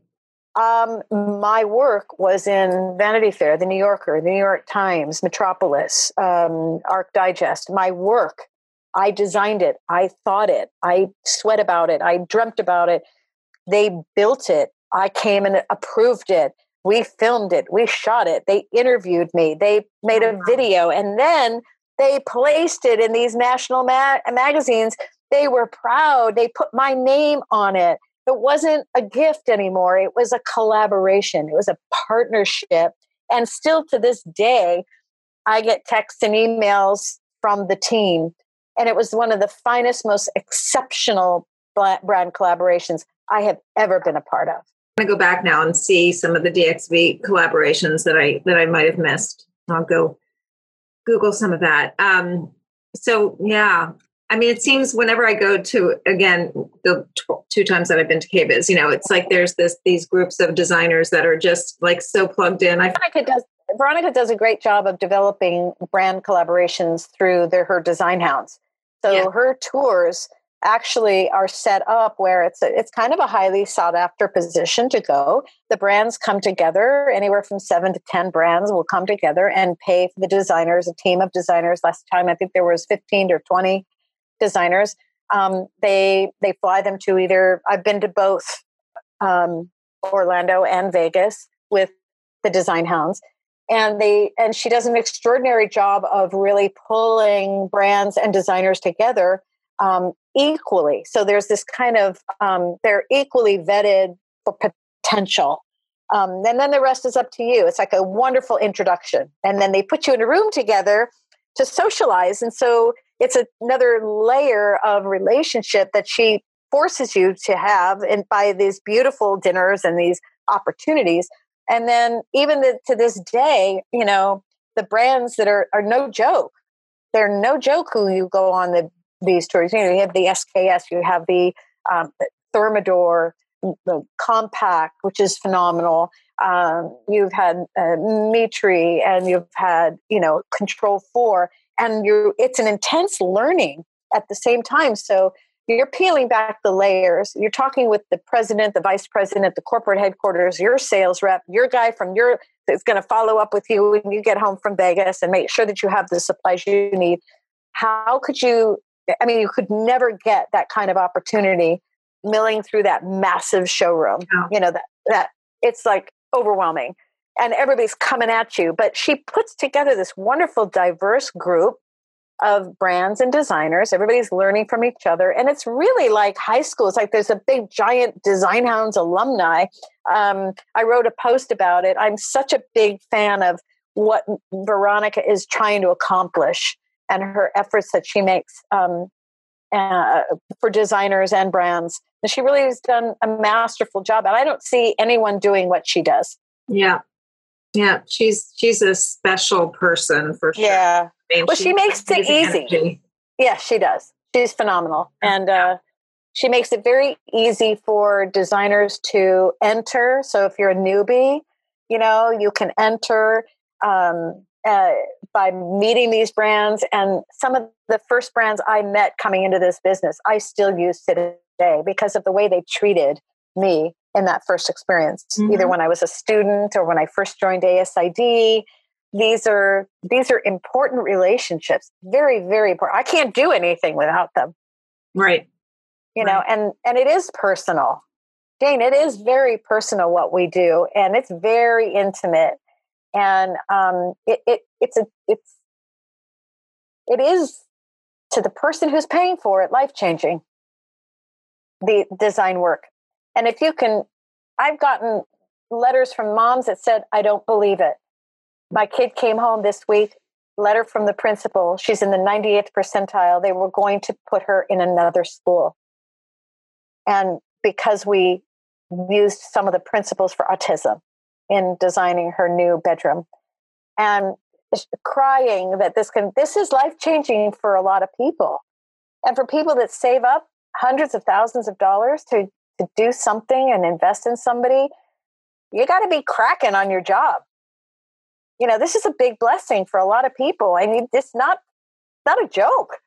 um, my work was in Vanity Fair, The New Yorker, The New York Times, Metropolis, um, Arch Digest. My work, I designed it, I thought it, I sweat about it, I dreamt about it. They built it I came and approved it. We filmed it. We shot it. They interviewed me. They made a video and then they placed it in these national ma- magazines. They were proud. They put my name on it. It wasn't a gift anymore. It was a collaboration. It was a partnership. And still to this day, I get texts and emails from the team. And it was one of the finest, most exceptional brand collaborations I have ever been a part of. I'm gonna go back now and see some of the DXV collaborations that I that I might have missed. I'll go Google some of that. Um, so yeah, I mean, it seems whenever I go to again the tw- two times that I've been to KBIS, you know, it's like there's this these groups of designers that are just like so plugged in. I Veronica does Veronica does a great job of developing brand collaborations through their her design hounds. So yeah. her tours actually are set up where it's a, it's kind of a highly sought after position to go. The brands come together, anywhere from seven to ten brands will come together and pay for the designers, a team of designers. Last time I think there was fifteen or twenty designers. Um, they they fly them to either. I've been to both um, Orlando and Vegas with the Design Hounds, and they and she does an extraordinary job of really pulling brands and designers together um, equally. So there's this kind of um, they're equally vetted for potential. Um, and then the rest is up to you. It's like a wonderful introduction. And then they put you in a room together to socialize. And so it's another layer of relationship that she forces you to have and by these beautiful dinners and these opportunities. And then even the, to this day, you know, the brands that are, are no joke. They're no joke who you go on the these tours. You know, you have the SKS, you have the, um, the Thermador, the Compact, which is phenomenal. Um, you've had uh, Mitri, and you've had you know Control Four, and you it's an intense learning at the same time. So you're peeling back the layers. You're talking with the president, the vice president, the corporate headquarters, your sales rep, your guy from your that's going to follow up with you when you get home from Vegas and make sure that you have the supplies you need. How could you I mean, you could never get that kind of opportunity milling through that massive showroom. Yeah. You know, that, that it's like overwhelming and everybody's coming at you. But she puts together this wonderful, diverse group of brands and designers. Everybody's learning from each other. And it's really like high school. It's like there's a big, giant Design Hounds alumni. Um, I wrote a post about it. I'm such a big fan of what Veronica is trying to accomplish and her efforts that she makes um, uh, for designers and brands. And she really has done a masterful job. And I don't see anyone doing what she does. Yeah. Yeah. She's she's a special person for sure. Yeah. I mean, well, she, she makes it easy. Energy. Yeah, she does. She's phenomenal. And uh, she makes it very easy for designers to enter. So if you're a newbie, you know, you can enter. Um, uh, by meeting these brands and some of the first brands I met coming into this business, I still use today because of the way they treated me in that first experience, mm-hmm. either when I was a student or when I first joined ASID. These are these are important relationships, very very important. I can't do anything without them. Right. You right. know, and and it is personal. Jane, it is very personal what we do, and it's very intimate and um, it, it it's a it's it is to the person who's paying for it life changing the design work and if you can i've gotten letters from moms that said i don't believe it. My kid came home this week letter from the principal. She's in the 98th percentile. They were going to put her in another school. And because we used some of the principles for autism in designing her new bedroom. And crying that this can this is life changing for a lot of people. And for people that save up hundreds of thousands of dollars to to do something and invest in somebody you got to be cracking on your job. You know this is a big blessing for a lot of people i mean it's not not a joke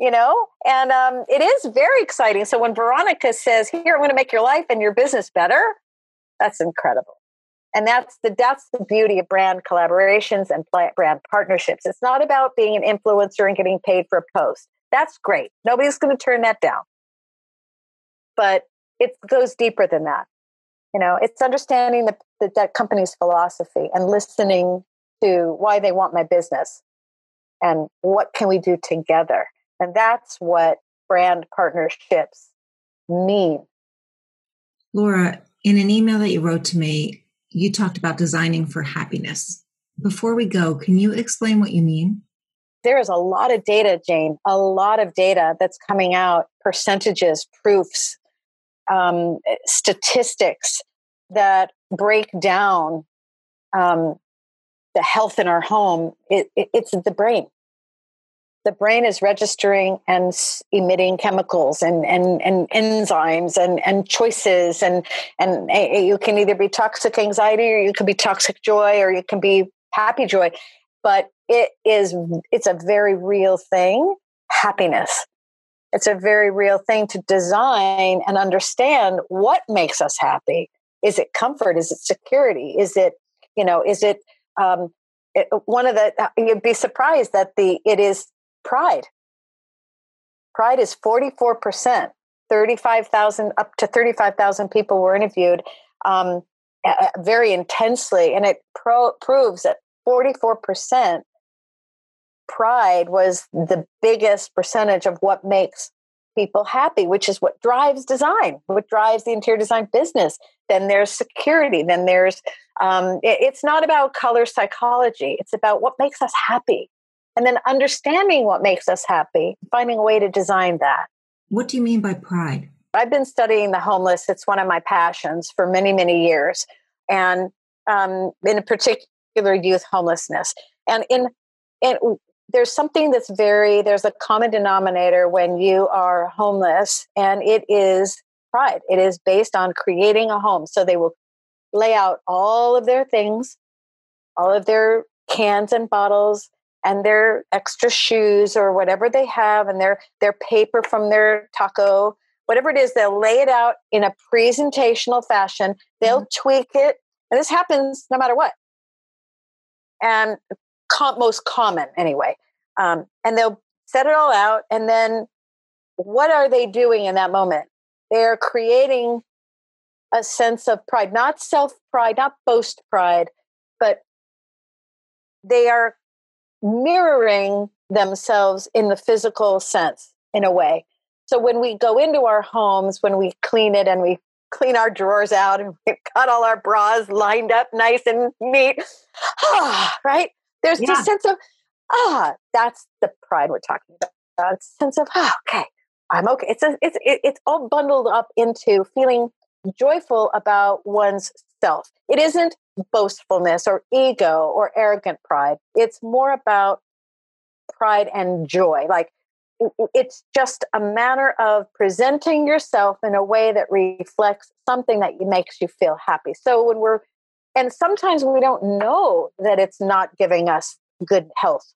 you know? And um, it is very exciting. So when veronica says here i'm going to make your life and your business better that's incredible. And that's the that's the beauty of brand collaborations and brand partnerships. It's not about being an influencer and getting paid for a post. That's great. Nobody's going to turn that down. But it goes deeper than that You know, it's understanding the, the that company's philosophy and listening to why they want my business and what can we do together. And that's what brand partnerships mean. Laura, in an email that you wrote to me, you talked about designing for happiness. Before we go, can you explain what you mean? There is a lot of data, Jane, a lot of data that's coming out, percentages, proofs, um, statistics that break down um, the health in our home. It, it, it's the brain. The brain is registering and emitting chemicals and, and, and enzymes and, and choices. And, and you can either be toxic anxiety or you can be toxic joy or you can be happy joy. But it is, it's a very real thing happiness it's a very real thing to design and understand what makes us happy. Is it comfort? Is it security? Is it, you know, is it, um, it one of the, uh, you'd be surprised that the, it is pride. Pride is 44%, 35,000, up to 35,000 people were interviewed um, very intensely. And it pro- proves that 44% pride was the biggest percentage of what makes people happy, which is what drives design, what drives the interior design business. Then there's security. Then there's, um, it, it's not about color psychology. It's about what makes us happy. And then understanding what makes us happy, finding a way to design that. What do you mean by pride? I've been studying the homeless. It's one of my passions for many, many years. And um, in particular, youth homelessness. And in, in there's something that's very there's a common denominator when you are homeless and it is pride. It is based on creating a home. So they will lay out all of their things all of their cans and bottles and their extra shoes or whatever they have and their their paper from their taco whatever it is they'll lay it out in a presentational fashion. They'll mm-hmm. tweak it and this happens no matter what. And com- most common anyway. Um, and they'll set it all out. And then what are they doing in that moment? They're creating a sense of pride, not self pride, not boast pride, but they are mirroring themselves in the physical sense in a way. So when we go into our homes, when we clean it and we clean our drawers out and (laughs) we've got all our bras lined up nice and neat, (sighs) right? There's yeah. this sense of, ah, that's the pride we're talking about. It's a sense of, ah, okay, I'm okay. It's a, it's it, it's all bundled up into feeling joyful about one's self. It isn't boastfulness or ego or arrogant pride. It's more about pride and joy. Like it's just a matter of presenting yourself in a way that reflects something that makes you feel happy. So when we're and sometimes we don't know that it's not giving us good health.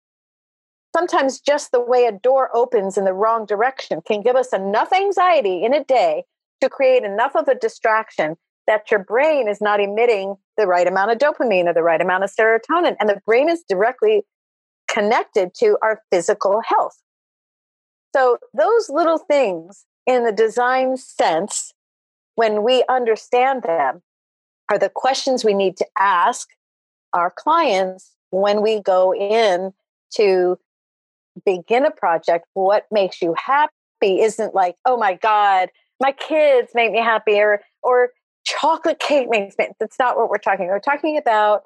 Sometimes just the way a door opens in the wrong direction can give us enough anxiety in a day to create enough of a distraction that your brain is not emitting the right amount of dopamine or the right amount of serotonin. And the brain is directly connected to our physical health. So, those little things in the design sense, when we understand them, are the questions we need to ask our clients when we go in to begin a project. What makes you happy isn't like, oh my God, my kids make me happy or, or chocolate cake makes me. That's not what we're talking. We're talking about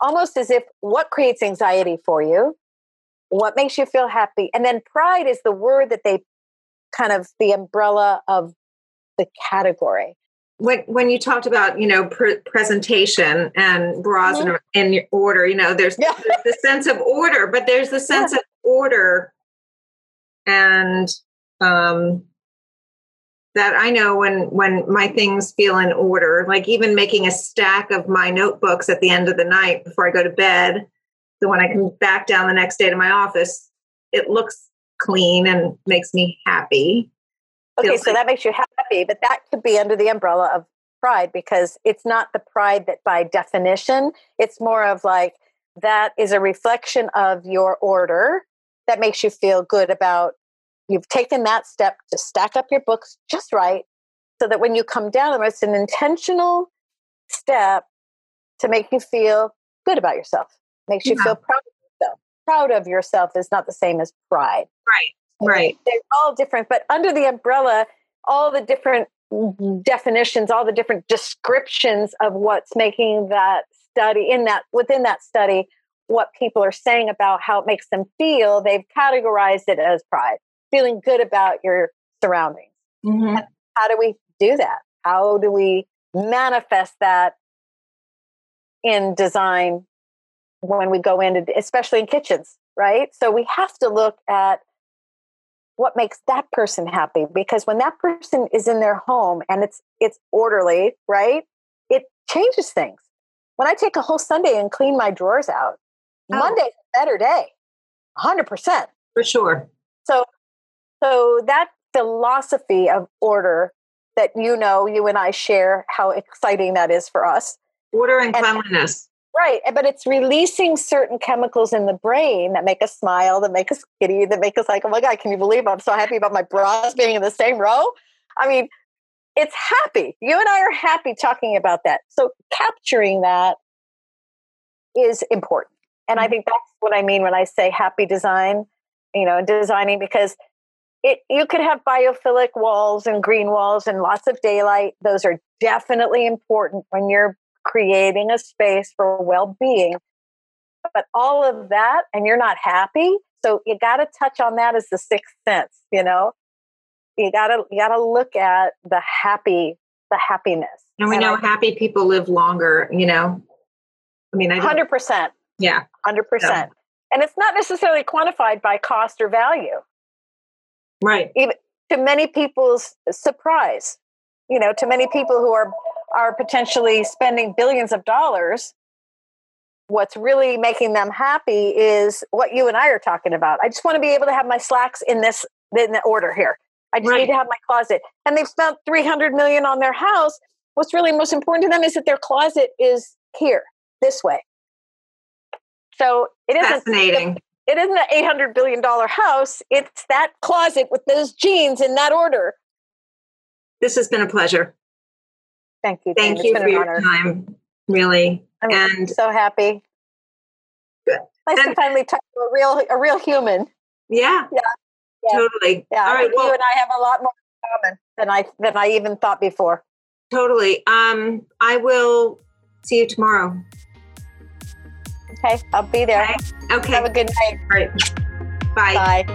almost as if what creates anxiety for you, what makes you feel happy. And then pride is the word that they kind of the umbrella of the category when when you talked about you know pr- presentation and bras mm-hmm. in, in order you know there's, yeah. there's, the sense of order but there's the sense yeah. of order and um that i know when when my things feel in order like even making a stack of my notebooks at the end of the night before i go to bed so when i come back down the next day to my office it looks clean and makes me happy Okay, so like- that makes you happy, but that could be under the umbrella of pride because it's not the pride that by definition, it's more of like that is a reflection of your order that makes you feel good about you've taken that step to stack up your books just right so that when you come down it's an intentional step to make you feel good about yourself, makes you Yeah. feel proud of yourself. Proud of yourself is not the same as pride. Right. Right. They're all different, but under the umbrella, all the different definitions, all the different descriptions of what's making that study in that within that study, what people are saying about how it makes them feel, they've categorized it as pride, feeling good about your surroundings. Mhm. How do we do that? How do we manifest that in design when we go into, especially in kitchens, right? So we have to look at what makes that person happy because when that person is in their home and it's it's orderly, right? It changes things. When I take a whole Sunday and clean my drawers out, Oh. Monday's a better day. 100%. For sure. So, so that philosophy of order that you know, you and I share, how exciting that is for us. Order and And- cleanliness. Right. Eh, but it's releasing certain chemicals in the brain that make us smile, that make us giddy, that make us like, oh my God, can you believe I'm so happy about my bras being in the same row? I mean, it's happy. You and I are happy talking about that. So capturing that is important. And I mm-hmm. think that's what I mean when I say happy design, you know, designing because it you could have biophilic walls and green walls and lots of daylight. Those are definitely important when you're creating a space for well-being. But all of that and you're not happy, so you got to touch on that as the sixth sense, you know? You got to you got to look at the happy the happiness. And we know I- happy people live longer, you know? I mean, I 100%. yeah. 100%. Yeah. And it's not necessarily quantified by cost or value. Right. Even to many people's surprise you know to many people who are are potentially spending billions of dollars what's really making them happy is what you and I are talking about I just want to be able to have my slacks in this in the order here I just Right. need to have my closet and they've spent 300 million on their house what's really most important to them is that their closet is here this way so it isn't Fascinating. it isn't an eight hundred billion dollar house. It's that closet with those jeans in that order. This has been a pleasure. Thank you. Thank Jane. you for your honor. time. Really. I'm And so happy. Good. Nice to finally talk to a real a real human. yeah. Yeah. Yeah. Totally. Yeah, All Well, you and I have a lot more in common than I than I even thought before. totally. Um, I will see you tomorrow. Okay, I'll be there. Okay. Okay. Have a good night. All right. Bye. Bye.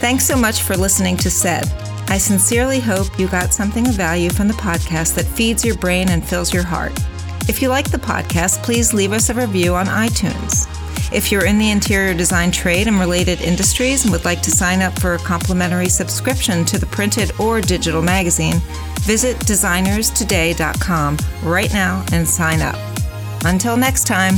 Thanks so much for listening to Said. I sincerely hope you got something of value from the podcast that feeds your brain and fills your heart. If you like the podcast, please leave us a review on iTunes. If you're in the interior design trade and related industries and would like to sign up for a complimentary subscription to the printed or digital magazine, visit designerstoday.com right now and sign up. Until next time.